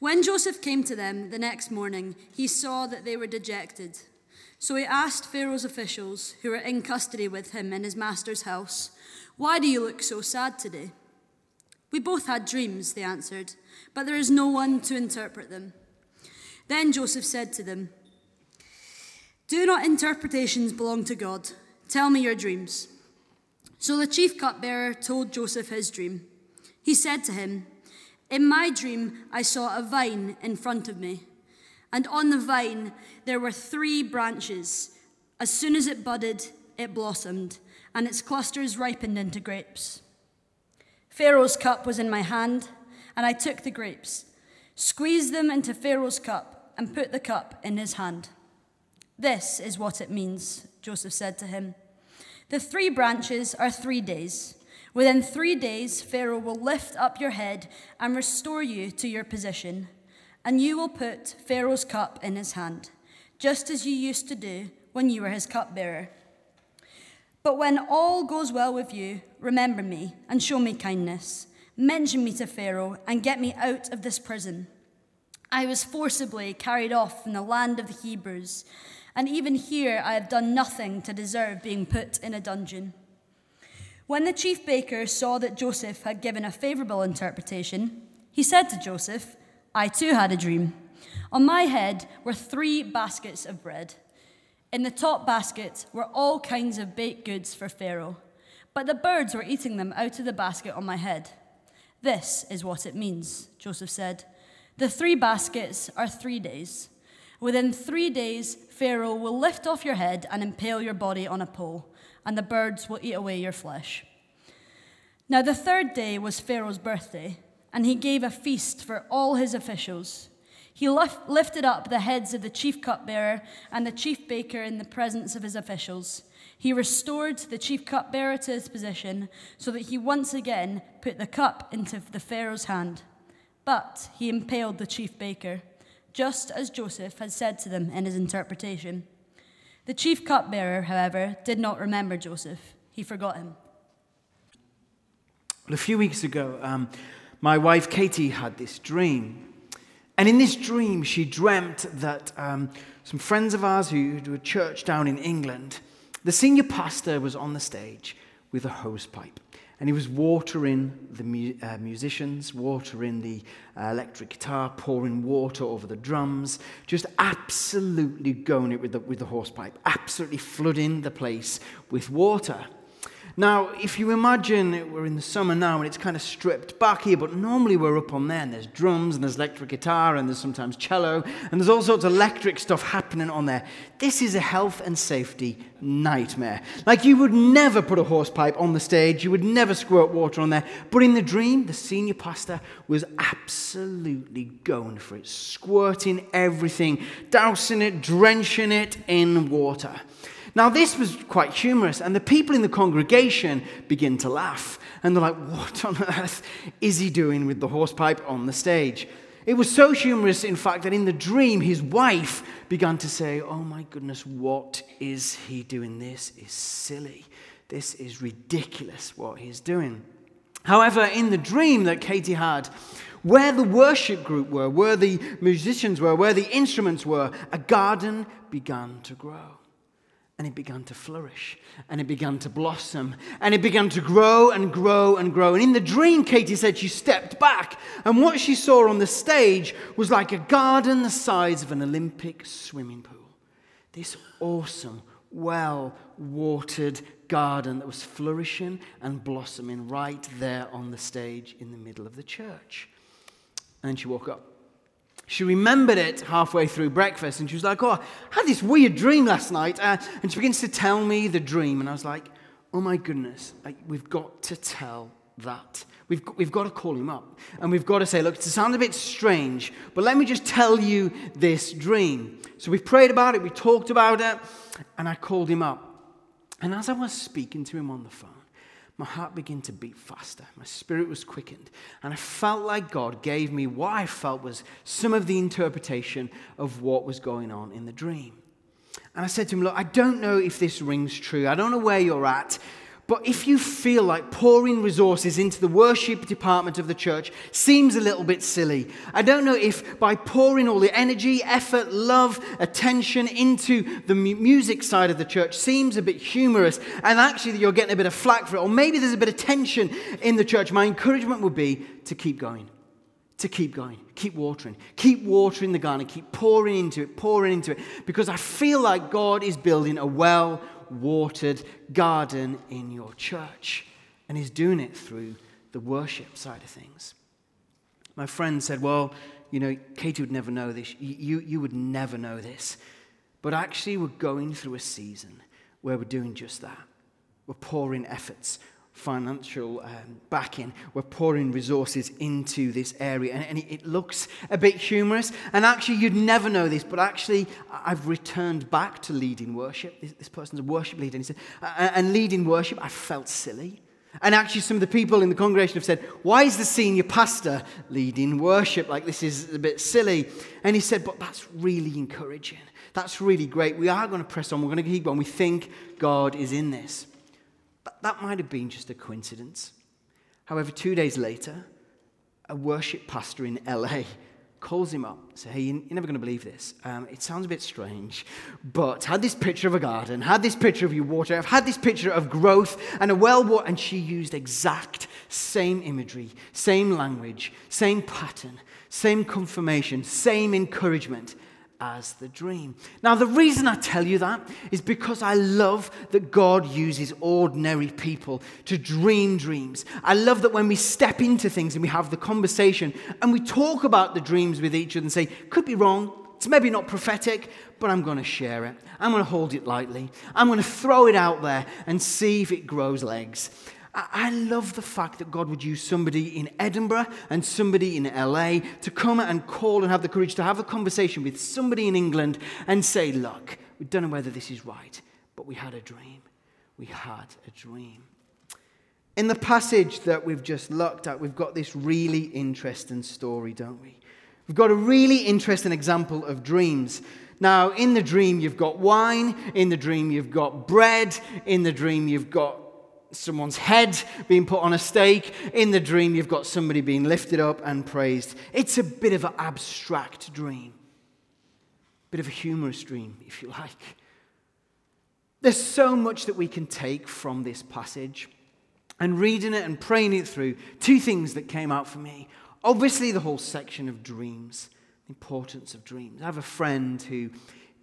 When Joseph came to them the next morning, he saw that they were dejected. So he asked Pharaoh's officials, who were in custody with him in his master's house, Why do you look so sad today? We both had dreams, they answered, but there is no one to interpret them. Then Joseph said to them, Do not interpretations belong to God? Tell me your dreams. So the chief cupbearer told Joseph his dream. He said to him, in my dream, I saw a vine in front of me, and on the vine there were three branches. As soon as it budded, it blossomed, and its clusters ripened into grapes. Pharaoh's cup was in my hand, and I took the grapes, squeezed them into Pharaoh's cup, and put the cup in his hand. This is what it means, Joseph said to him. The three branches are three days. Within three days, Pharaoh will lift up your head and restore you to your position, and you will put Pharaoh's cup in his hand, just as you used to do when you were his cupbearer. But when all goes well with you, remember me and show me kindness. Mention me to Pharaoh and get me out of this prison. I was forcibly carried off from the land of the Hebrews, and even here I have done nothing to deserve being put in a dungeon. When the chief baker saw that Joseph had given a favorable interpretation, he said to Joseph, I too had a dream. On my head were three baskets of bread. In the top basket were all kinds of baked goods for Pharaoh, but the birds were eating them out of the basket on my head. This is what it means, Joseph said. The three baskets are three days. Within three days, Pharaoh will lift off your head and impale your body on a pole and the birds will eat away your flesh. Now, the third day was Pharaoh's birthday, and he gave a feast for all his officials. He lifted up the heads of the chief cupbearer and the chief baker in the presence of his officials. He restored the chief cupbearer to his position so that he once again put the cup into the Pharaoh's hand. But he impaled the chief baker, just as Joseph had said to them in his interpretation. The chief cupbearer, however, did not remember Joseph. He forgot him. Well, a few weeks ago, um, my wife Katie had this dream. And in this dream, she dreamt that um, some friends of ours who do a church down in England, the senior pastor was on the stage with a hose pipe and he was watering the mu- uh, musicians, watering the uh, electric guitar, pouring water over the drums, just absolutely going it with the, with the horsepipe, absolutely flooding the place with water. Now, if you imagine we're in the summer now and it's kind of stripped back here, but normally we're up on there and there's drums and there's electric guitar and there's sometimes cello and there's all sorts of electric stuff happening on there. This is a health and safety nightmare. Like you would never put a horse pipe on the stage, you would never squirt water on there. But in the dream, the senior pastor was absolutely going for it, squirting everything, dousing it, drenching it in water. Now, this was quite humorous, and the people in the congregation begin to laugh. And they're like, What on earth is he doing with the horsepipe on the stage? It was so humorous, in fact, that in the dream, his wife began to say, Oh my goodness, what is he doing? This is silly. This is ridiculous what he's doing. However, in the dream that Katie had, where the worship group were, where the musicians were, where the instruments were, a garden began to grow. And it began to flourish and it began to blossom and it began to grow and grow and grow. And in the dream, Katie said she stepped back and what she saw on the stage was like a garden the size of an Olympic swimming pool. This awesome, well watered garden that was flourishing and blossoming right there on the stage in the middle of the church. And she woke up she remembered it halfway through breakfast and she was like, Oh, I had this weird dream last night. Uh, and she begins to tell me the dream. And I was like, Oh my goodness, we've got to tell that. We've, we've got to call him up. And we've got to say, Look, it sounds a bit strange, but let me just tell you this dream. So we prayed about it, we talked about it, and I called him up. And as I was speaking to him on the phone, my heart began to beat faster. My spirit was quickened. And I felt like God gave me what I felt was some of the interpretation of what was going on in the dream. And I said to him, Look, I don't know if this rings true. I don't know where you're at. But if you feel like pouring resources into the worship department of the church seems a little bit silly, I don't know if by pouring all the energy, effort, love, attention into the music side of the church seems a bit humorous and actually you're getting a bit of flack for it, or maybe there's a bit of tension in the church. My encouragement would be to keep going to keep going, keep watering, keep watering the garden, keep pouring into it, pouring into it, because I feel like God is building a well watered garden in your church. And He's doing it through the worship side of things. My friend said, Well, you know, Katie would never know this. You, you would never know this. But actually, we're going through a season where we're doing just that. We're pouring efforts, financial um, backing. We're pouring resources into this area. And, and, it looks a bit humorous. And actually, you'd never know this, but actually, I've returned back to leading worship. This, this person's a worship leader. And he said, and leading worship, I felt silly. And actually, some of the people in the congregation have said, Why is the senior pastor leading worship? Like, this is a bit silly. And he said, But that's really encouraging. That's really great. We are going to press on. We're going to keep on. We think God is in this. That might have been just a coincidence. However, two days later, a worship pastor in LA calls him up say hey you're never going to believe this um, it sounds a bit strange but had this picture of a garden had this picture of your water i've had this picture of growth and a well water and she used exact same imagery same language same pattern same confirmation same encouragement as the dream. Now, the reason I tell you that is because I love that God uses ordinary people to dream dreams. I love that when we step into things and we have the conversation and we talk about the dreams with each other and say, could be wrong, it's maybe not prophetic, but I'm going to share it. I'm going to hold it lightly. I'm going to throw it out there and see if it grows legs. I love the fact that God would use somebody in Edinburgh and somebody in LA to come and call and have the courage to have a conversation with somebody in England and say, Look, we don't know whether this is right, but we had a dream. We had a dream. In the passage that we've just looked at, we've got this really interesting story, don't we? We've got a really interesting example of dreams. Now, in the dream, you've got wine. In the dream, you've got bread. In the dream, you've got someone's head being put on a stake. In the dream, you've got somebody being lifted up and praised. It's a bit of an abstract dream, bit of a humorous dream, if you like. There's so much that we can take from this passage. And reading it and praying it through, two things that came out for me. Obviously, the whole section of dreams, the importance of dreams. I have a friend who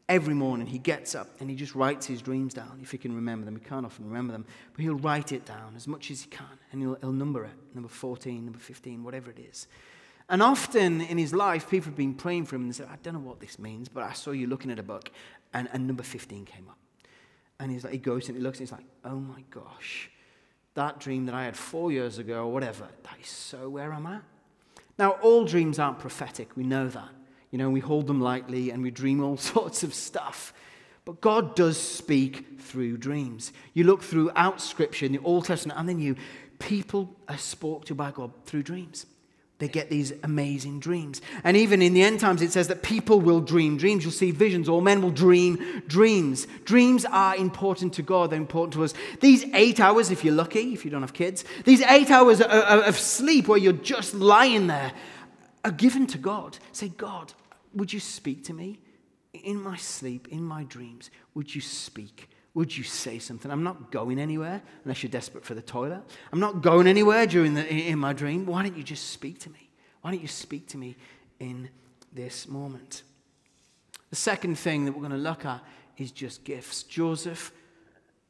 every morning he gets up and he just writes his dreams down if he can remember them. He can't often remember them, but he'll write it down as much as he can and he'll, he'll number it number 14, number 15, whatever it is. And often in his life, people have been praying for him and say, I don't know what this means, but I saw you looking at a book and, and number 15 came up. And he's like, he goes and he looks and he's like, oh my gosh, that dream that I had four years ago or whatever, that is so where I'm at. Now, all dreams aren't prophetic, we know that. You know, we hold them lightly and we dream all sorts of stuff. But God does speak through dreams. You look throughout Scripture in the Old Testament and the New, people are spoke to by God through dreams. They get these amazing dreams. And even in the end times, it says that people will dream dreams. You'll see visions. All men will dream dreams. Dreams are important to God. They're important to us. These eight hours, if you're lucky, if you don't have kids, these eight hours of sleep where you're just lying there are given to God. Say, God, would you speak to me? In my sleep, in my dreams, would you speak? Would you say something? I'm not going anywhere unless you're desperate for the toilet. I'm not going anywhere during the, in my dream. Why don't you just speak to me? Why don't you speak to me in this moment? The second thing that we're going to look at is just gifts. Joseph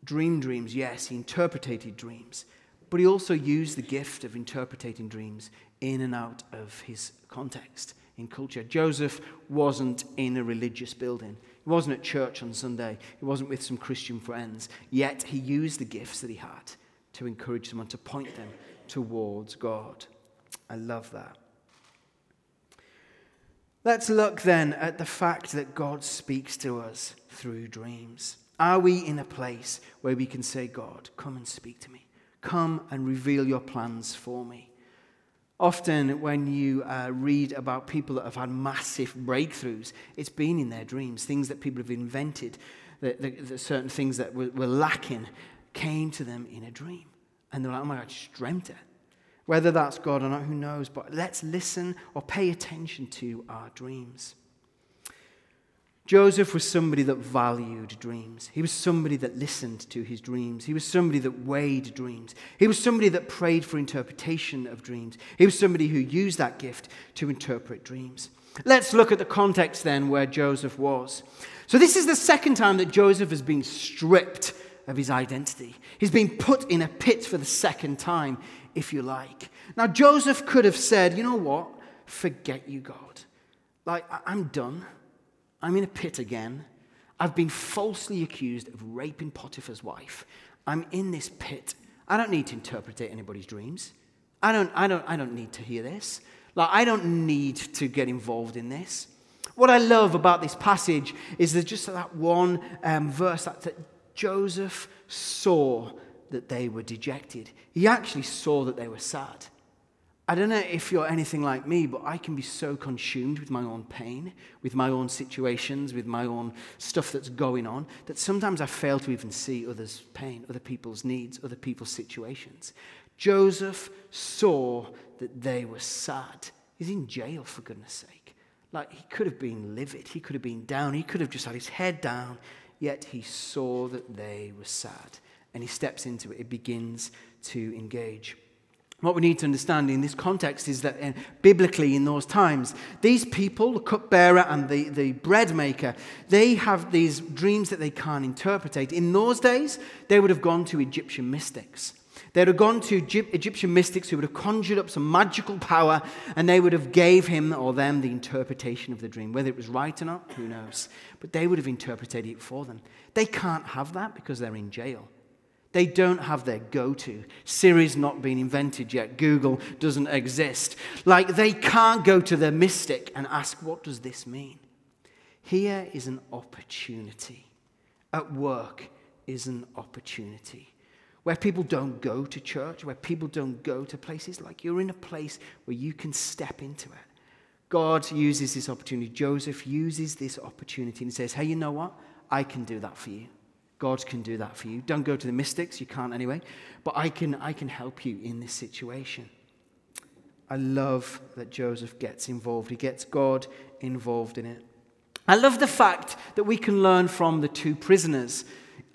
dreamed dreams, yes, he interpreted dreams, but he also used the gift of interpreting dreams in and out of his context in culture. Joseph wasn't in a religious building. He wasn't at church on Sunday. He wasn't with some Christian friends. Yet he used the gifts that he had to encourage someone, to point them towards God. I love that. Let's look then at the fact that God speaks to us through dreams. Are we in a place where we can say, God, come and speak to me? Come and reveal your plans for me. Often, when you uh, read about people that have had massive breakthroughs, it's been in their dreams, things that people have invented, the, the certain things that were, were lacking. came to them in a dream. And they're like, oh my God, I just dreamt it. Whether that's God or not, who knows? But let's listen or pay attention to our dreams. Joseph was somebody that valued dreams. He was somebody that listened to his dreams. He was somebody that weighed dreams. He was somebody that prayed for interpretation of dreams. He was somebody who used that gift to interpret dreams. Let's look at the context then where Joseph was. So, this is the second time that Joseph has been stripped of his identity. He's been put in a pit for the second time, if you like. Now, Joseph could have said, you know what? Forget you, God. Like, I'm done. I'm in a pit again. I've been falsely accused of raping Potiphar's wife. I'm in this pit. I don't need to interpret anybody's dreams. I don't, I don't, I don't need to hear this. Like, I don't need to get involved in this. What I love about this passage is there's just that one um, verse that, that Joseph saw that they were dejected. He actually saw that they were sad. I don't know if you're anything like me, but I can be so consumed with my own pain, with my own situations, with my own stuff that's going on, that sometimes I fail to even see others' pain, other people's needs, other people's situations. Joseph saw that they were sad. He's in jail, for goodness sake. Like, he could have been livid, he could have been down, he could have just had his head down, yet he saw that they were sad. And he steps into it, it begins to engage. What we need to understand in this context is that uh, biblically, in those times, these people, the cupbearer and the, the bread maker, they have these dreams that they can't interpret. In those days, they would have gone to Egyptian mystics. They would have gone to Egyptian mystics who would have conjured up some magical power and they would have gave him or them the interpretation of the dream. Whether it was right or not, who knows? But they would have interpreted it for them. They can't have that because they're in jail. They don't have their go to. Siri's not been invented yet. Google doesn't exist. Like they can't go to their mystic and ask, What does this mean? Here is an opportunity. At work is an opportunity. Where people don't go to church, where people don't go to places, like you're in a place where you can step into it. God uses this opportunity. Joseph uses this opportunity and says, Hey, you know what? I can do that for you. God can do that for you. Don't go to the mystics, you can't anyway, but I can, I can help you in this situation. I love that Joseph gets involved, he gets God involved in it. I love the fact that we can learn from the two prisoners.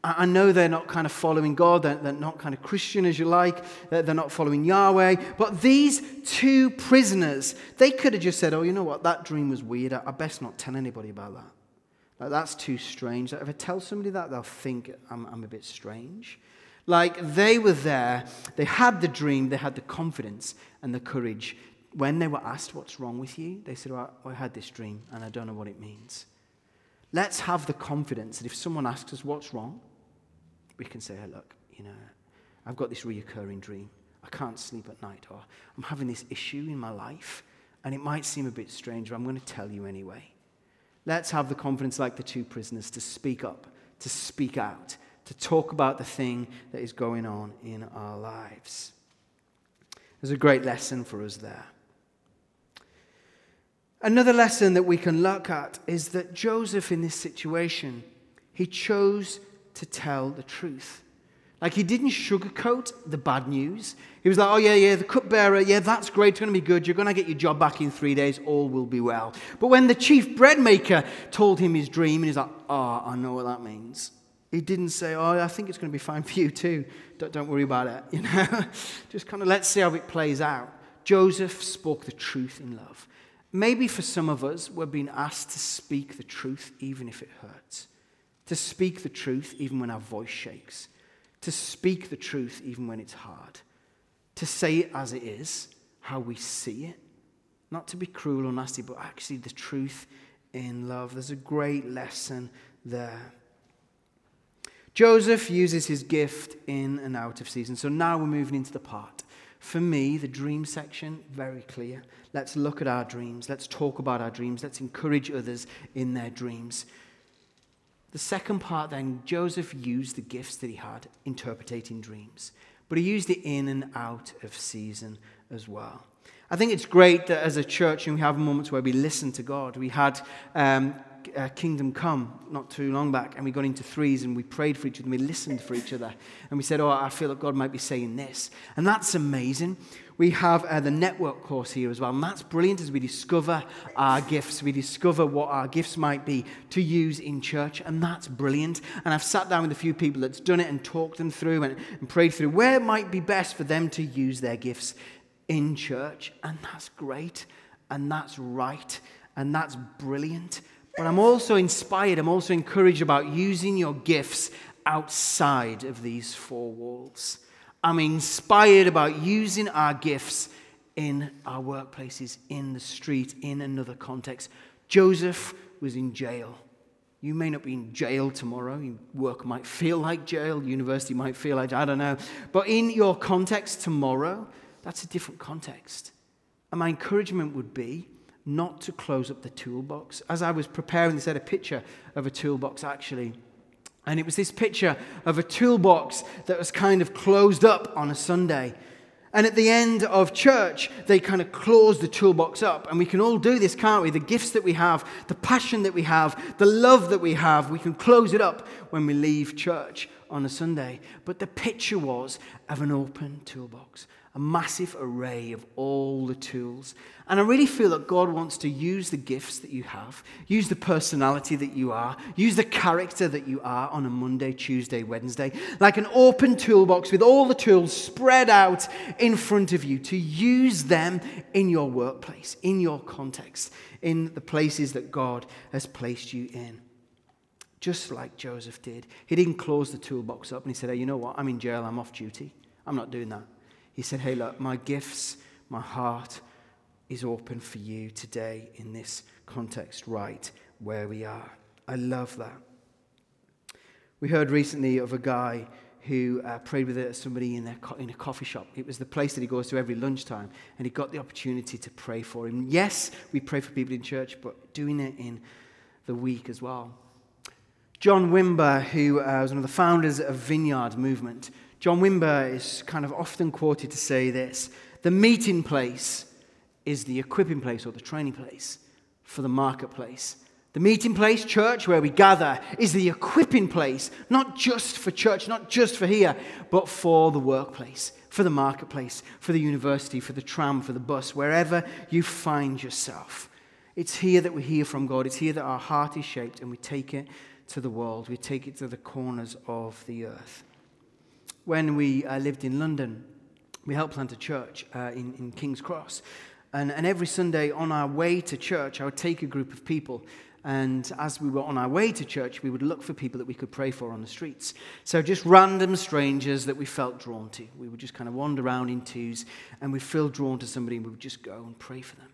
I know they're not kind of following God, they're, they're not kind of Christian as you like, they're, they're not following Yahweh. But these two prisoners, they could have just said, Oh, you know what, that dream was weird. I best not tell anybody about that. Like, that's too strange. If I tell somebody that, they'll think I'm, I'm a bit strange. Like, they were there, they had the dream, they had the confidence and the courage. When they were asked, What's wrong with you? They said, oh, I had this dream and I don't know what it means. Let's have the confidence that if someone asks us what's wrong, we can say, Look, you know, I've got this reoccurring dream. I can't sleep at night, or I'm having this issue in my life, and it might seem a bit strange, but I'm going to tell you anyway. Let's have the confidence, like the two prisoners, to speak up, to speak out, to talk about the thing that is going on in our lives. There's a great lesson for us there. Another lesson that we can look at is that Joseph, in this situation, he chose to tell the truth. Like he didn't sugarcoat the bad news. He was like, oh, yeah, yeah, the cupbearer, yeah, that's great, it's going to be good. You're going to get your job back in three days, all will be well. But when the chief bread maker told him his dream, and he's like, oh, I know what that means. He didn't say, oh, I think it's going to be fine for you too. Don't, don't worry about it. You know, just kind of let's see how it plays out. Joseph spoke the truth in love. Maybe for some of us, we're being asked to speak the truth even if it hurts, to speak the truth even when our voice shakes to speak the truth even when it's hard, to say it as it is, how we see it, not to be cruel or nasty, but actually the truth in love. There's a great lesson there. Joseph uses his gift in and out of season. So now we're moving into the part. For me, the dream section, very clear. Let's look at our dreams. Let's talk about our dreams. Let's encourage others in their dreams. The second part, then, Joseph used the gifts that he had interpreting dreams, but he used it in and out of season as well. I think it's great that as a church, and we have moments where we listen to God. We had um, uh, Kingdom Come not too long back, and we got into threes and we prayed for each other and we listened for each other. And we said, Oh, I feel that God might be saying this. And that's amazing. We have uh, the network course here as well, and that's brilliant as we discover our gifts. We discover what our gifts might be to use in church, and that's brilliant. And I've sat down with a few people that's done it and talked them through and, and prayed through where it might be best for them to use their gifts in church, and that's great, and that's right, and that's brilliant. But I'm also inspired, I'm also encouraged about using your gifts outside of these four walls. I'm inspired about using our gifts in our workplaces, in the street, in another context. Joseph was in jail. You may not be in jail tomorrow. Your Work might feel like jail. University might feel like, I don't know. But in your context tomorrow, that's a different context. And my encouragement would be not to close up the toolbox. As I was preparing this, I had a picture of a toolbox actually. And it was this picture of a toolbox that was kind of closed up on a Sunday. And at the end of church, they kind of close the toolbox up. And we can all do this, can't we? The gifts that we have, the passion that we have, the love that we have, we can close it up when we leave church on a Sunday. But the picture was of an open toolbox, a massive array of all the tools. And I really feel that God wants to use the gifts that you have, use the personality that you are, use the character that you are on a Monday, Tuesday, Wednesday, like an open toolbox with all the tools spread out in front of you to use them in your workplace, in your context, in the places that God has placed you in. Just like Joseph did. He didn't close the toolbox up and he said, Hey, you know what? I'm in jail. I'm off duty. I'm not doing that. He said, Hey, look, my gifts, my heart is open for you today in this context, right where we are. I love that. We heard recently of a guy who uh, prayed with somebody in, co- in a coffee shop. It was the place that he goes to every lunchtime, and he got the opportunity to pray for him. Yes, we pray for people in church, but doing it in the week as well. John Wimber, who uh, was one of the founders of Vineyard Movement, John Wimber is kind of often quoted to say this the meeting place is the equipping place or the training place for the marketplace. The meeting place, church, where we gather, is the equipping place, not just for church, not just for here, but for the workplace, for the marketplace, for the university, for the tram, for the bus, wherever you find yourself. It's here that we hear from God. It's here that our heart is shaped and we take it to the world. We take it to the corners of the earth when we uh, lived in London, we helped plant a church uh, in, in King's Cross. And, and every Sunday on our way to church, I would take a group of people. And as we were on our way to church, we would look for people that we could pray for on the streets. So just random strangers that we felt drawn to. We would just kind of wander around in twos and we feel drawn to somebody and we would just go and pray for them.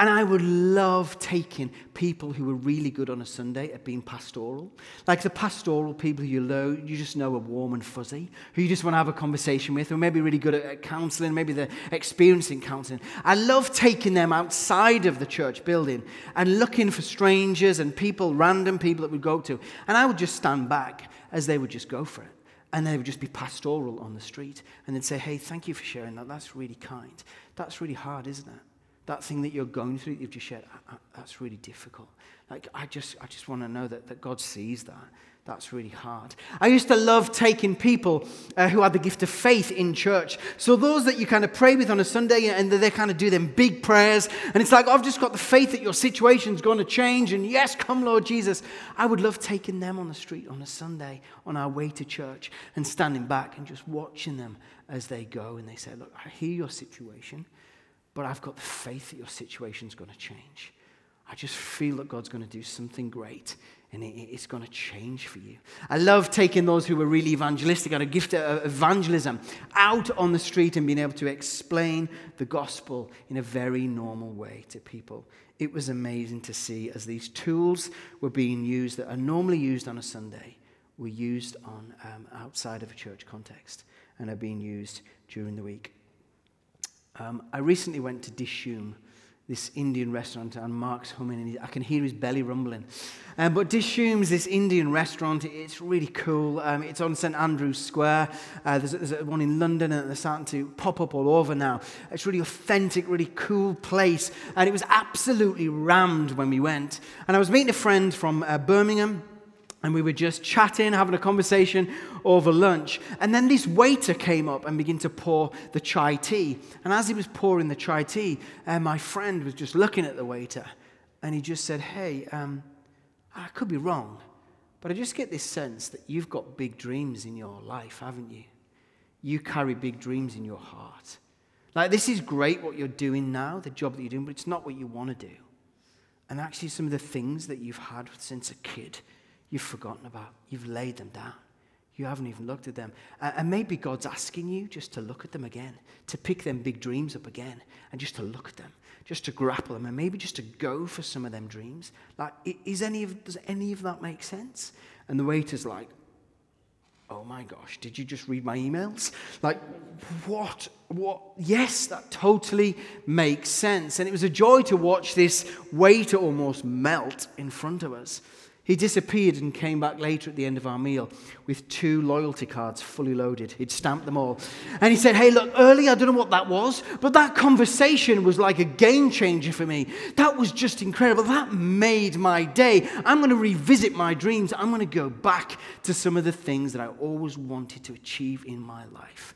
And I would love taking people who are really good on a Sunday at being pastoral. Like the pastoral people you, know, you just know are warm and fuzzy, who you just want to have a conversation with, are maybe really good at counseling, maybe they're experiencing counseling. I love taking them outside of the church building and looking for strangers and people, random people that would go to. And I would just stand back as they would just go for it. And they would just be pastoral on the street. And they'd say, hey, thank you for sharing that. That's really kind. That's really hard, isn't it? That thing that you're going through, that you've just shared, that's really difficult. Like, I just, I just want to know that, that God sees that. That's really hard. I used to love taking people uh, who had the gift of faith in church. So, those that you kind of pray with on a Sunday and they kind of do them big prayers, and it's like, I've just got the faith that your situation's going to change, and yes, come, Lord Jesus. I would love taking them on the street on a Sunday on our way to church and standing back and just watching them as they go. And they say, Look, I hear your situation but I've got the faith that your situation's going to change. I just feel that God's going to do something great and it's going to change for you. I love taking those who are really evangelistic, got a gift of evangelism, out on the street and being able to explain the gospel in a very normal way to people. It was amazing to see as these tools were being used that are normally used on a Sunday, were used on um, outside of a church context and are being used during the week. Um, I recently went to Dishoom this Indian restaurant, and Mark's humming, and he, I can hear his belly rumbling. Um, but Dishoom's this Indian restaurant. It's really cool. Um, it's on St Andrew's Square. Uh, there's, there's one in London, and they're starting to pop up all over now. It's really authentic, really cool place, and it was absolutely rammed when we went. And I was meeting a friend from uh, Birmingham. And we were just chatting, having a conversation over lunch. And then this waiter came up and began to pour the chai tea. And as he was pouring the chai tea, uh, my friend was just looking at the waiter. And he just said, Hey, um, I could be wrong, but I just get this sense that you've got big dreams in your life, haven't you? You carry big dreams in your heart. Like, this is great what you're doing now, the job that you're doing, but it's not what you want to do. And actually, some of the things that you've had since a kid you've forgotten about. You've laid them down. You haven't even looked at them. And maybe God's asking you just to look at them again, to pick them big dreams up again, and just to look at them, just to grapple them, and maybe just to go for some of them dreams. Like, is any of, does any of that make sense? And the waiter's like, oh my gosh, did you just read my emails? Like, what? What? Yes, that totally makes sense. And it was a joy to watch this waiter almost melt in front of us. He disappeared and came back later at the end of our meal with two loyalty cards fully loaded. He'd stamped them all. And he said, Hey, look, early, I don't know what that was, but that conversation was like a game changer for me. That was just incredible. That made my day. I'm going to revisit my dreams. I'm going to go back to some of the things that I always wanted to achieve in my life.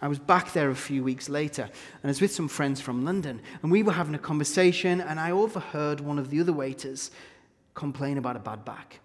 I was back there a few weeks later, and I was with some friends from London, and we were having a conversation, and I overheard one of the other waiters complain about a bad back.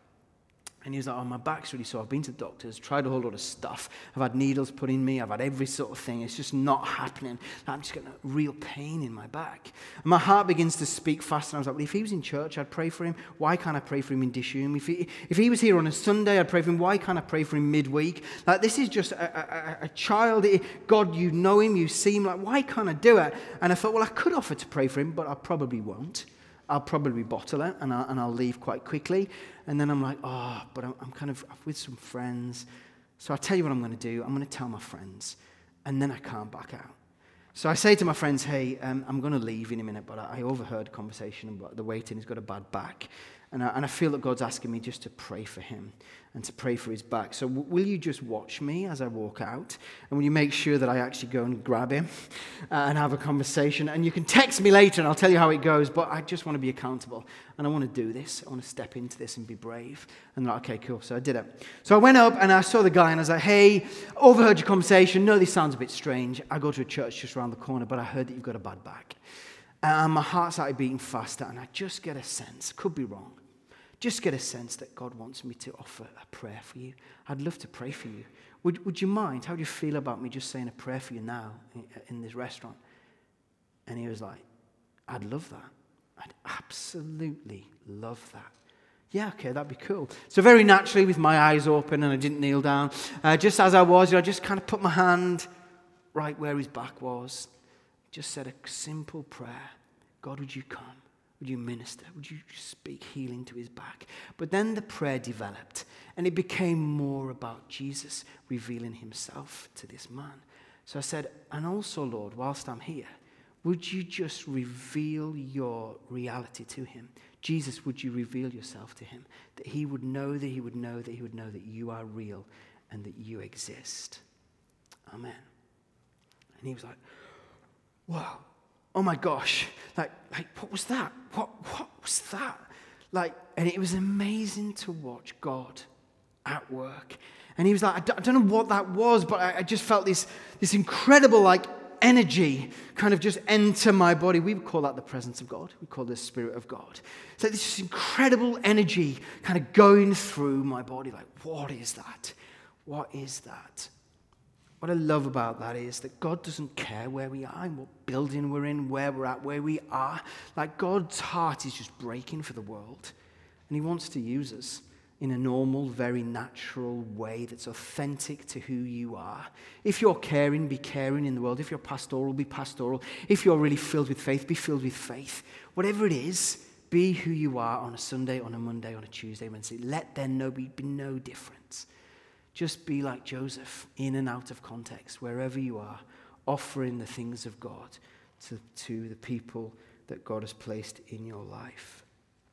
And he was like, Oh, my back's really sore. I've been to the doctors, tried a whole lot of stuff. I've had needles put in me. I've had every sort of thing. It's just not happening. I'm just getting a real pain in my back. And my heart begins to speak fast. And I was like, Well, if he was in church, I'd pray for him. Why can't I pray for him in Dishoom? If he, if he was here on a Sunday, I'd pray for him. Why can't I pray for him midweek? Like, this is just a, a, a child. God, you know him, you see him. Like, why can't I do it? And I thought, Well, I could offer to pray for him, but I probably won't. I'll probably bottle it and I'll, and I'll leave quite quickly. And then I'm like, oh, but I'm, I'm kind of with some friends. So I'll tell you what I'm going to do. I'm going to tell my friends. And then I can't back out. So I say to my friends, hey, um, I'm going to leave in a minute, but I, overheard a conversation about the waiting. He's got a bad back. And I, and I feel that God's asking me just to pray for him and to pray for his back. So, w- will you just watch me as I walk out? And will you make sure that I actually go and grab him uh, and have a conversation? And you can text me later and I'll tell you how it goes, but I just want to be accountable. And I want to do this. I want to step into this and be brave. And like, okay, cool. So I did it. So I went up and I saw the guy and I was like, hey, overheard your conversation. No, this sounds a bit strange. I go to a church just around the corner, but I heard that you've got a bad back. And my heart started beating faster, and I just get a sense, could be wrong, just get a sense that God wants me to offer a prayer for you. I'd love to pray for you. Would, would you mind? How do you feel about me just saying a prayer for you now in, this restaurant? And he was like, I'd love that. I'd absolutely love that. Yeah, okay, that'd be cool. So, very naturally, with my eyes open and I didn't kneel down, uh, just as I was, you know, I just kind of put my hand right where his back was, just said a simple prayer God, would you come? Would you minister? Would you speak healing to his back? But then the prayer developed, and it became more about Jesus revealing himself to this man. So I said, And also, Lord, whilst I'm here, would you just reveal your reality to him? Jesus, would you reveal yourself to him? That he would know, that he would know, that he would know that you are real and that you exist. Amen. And he was like, Wow oh my gosh, like, like what was that? What, what was that? Like, and it was amazing to watch God at work. And he was like, I don't, know what that was, but I, just felt this, this incredible, like, energy kind of just enter my body. We would call that the presence of God. We call this Spirit of God. So this incredible energy kind of going through my body. Like, what is that? What is that? What I love about that is that God doesn't care where we are and what building we're in, where we're at, where we are. Like God's heart is just breaking for the world. And He wants to use us in a normal, very natural way that's authentic to who you are. If you're caring, be caring in the world. If you're pastoral, be pastoral. If you're really filled with faith, be filled with faith. Whatever it is, be who you are on a Sunday, on a Monday, on a Tuesday, Wednesday. Let there no, be, no difference. Just be like Joseph, in and out of context, wherever you are, offering the things of God to, to the people that God has placed in your life.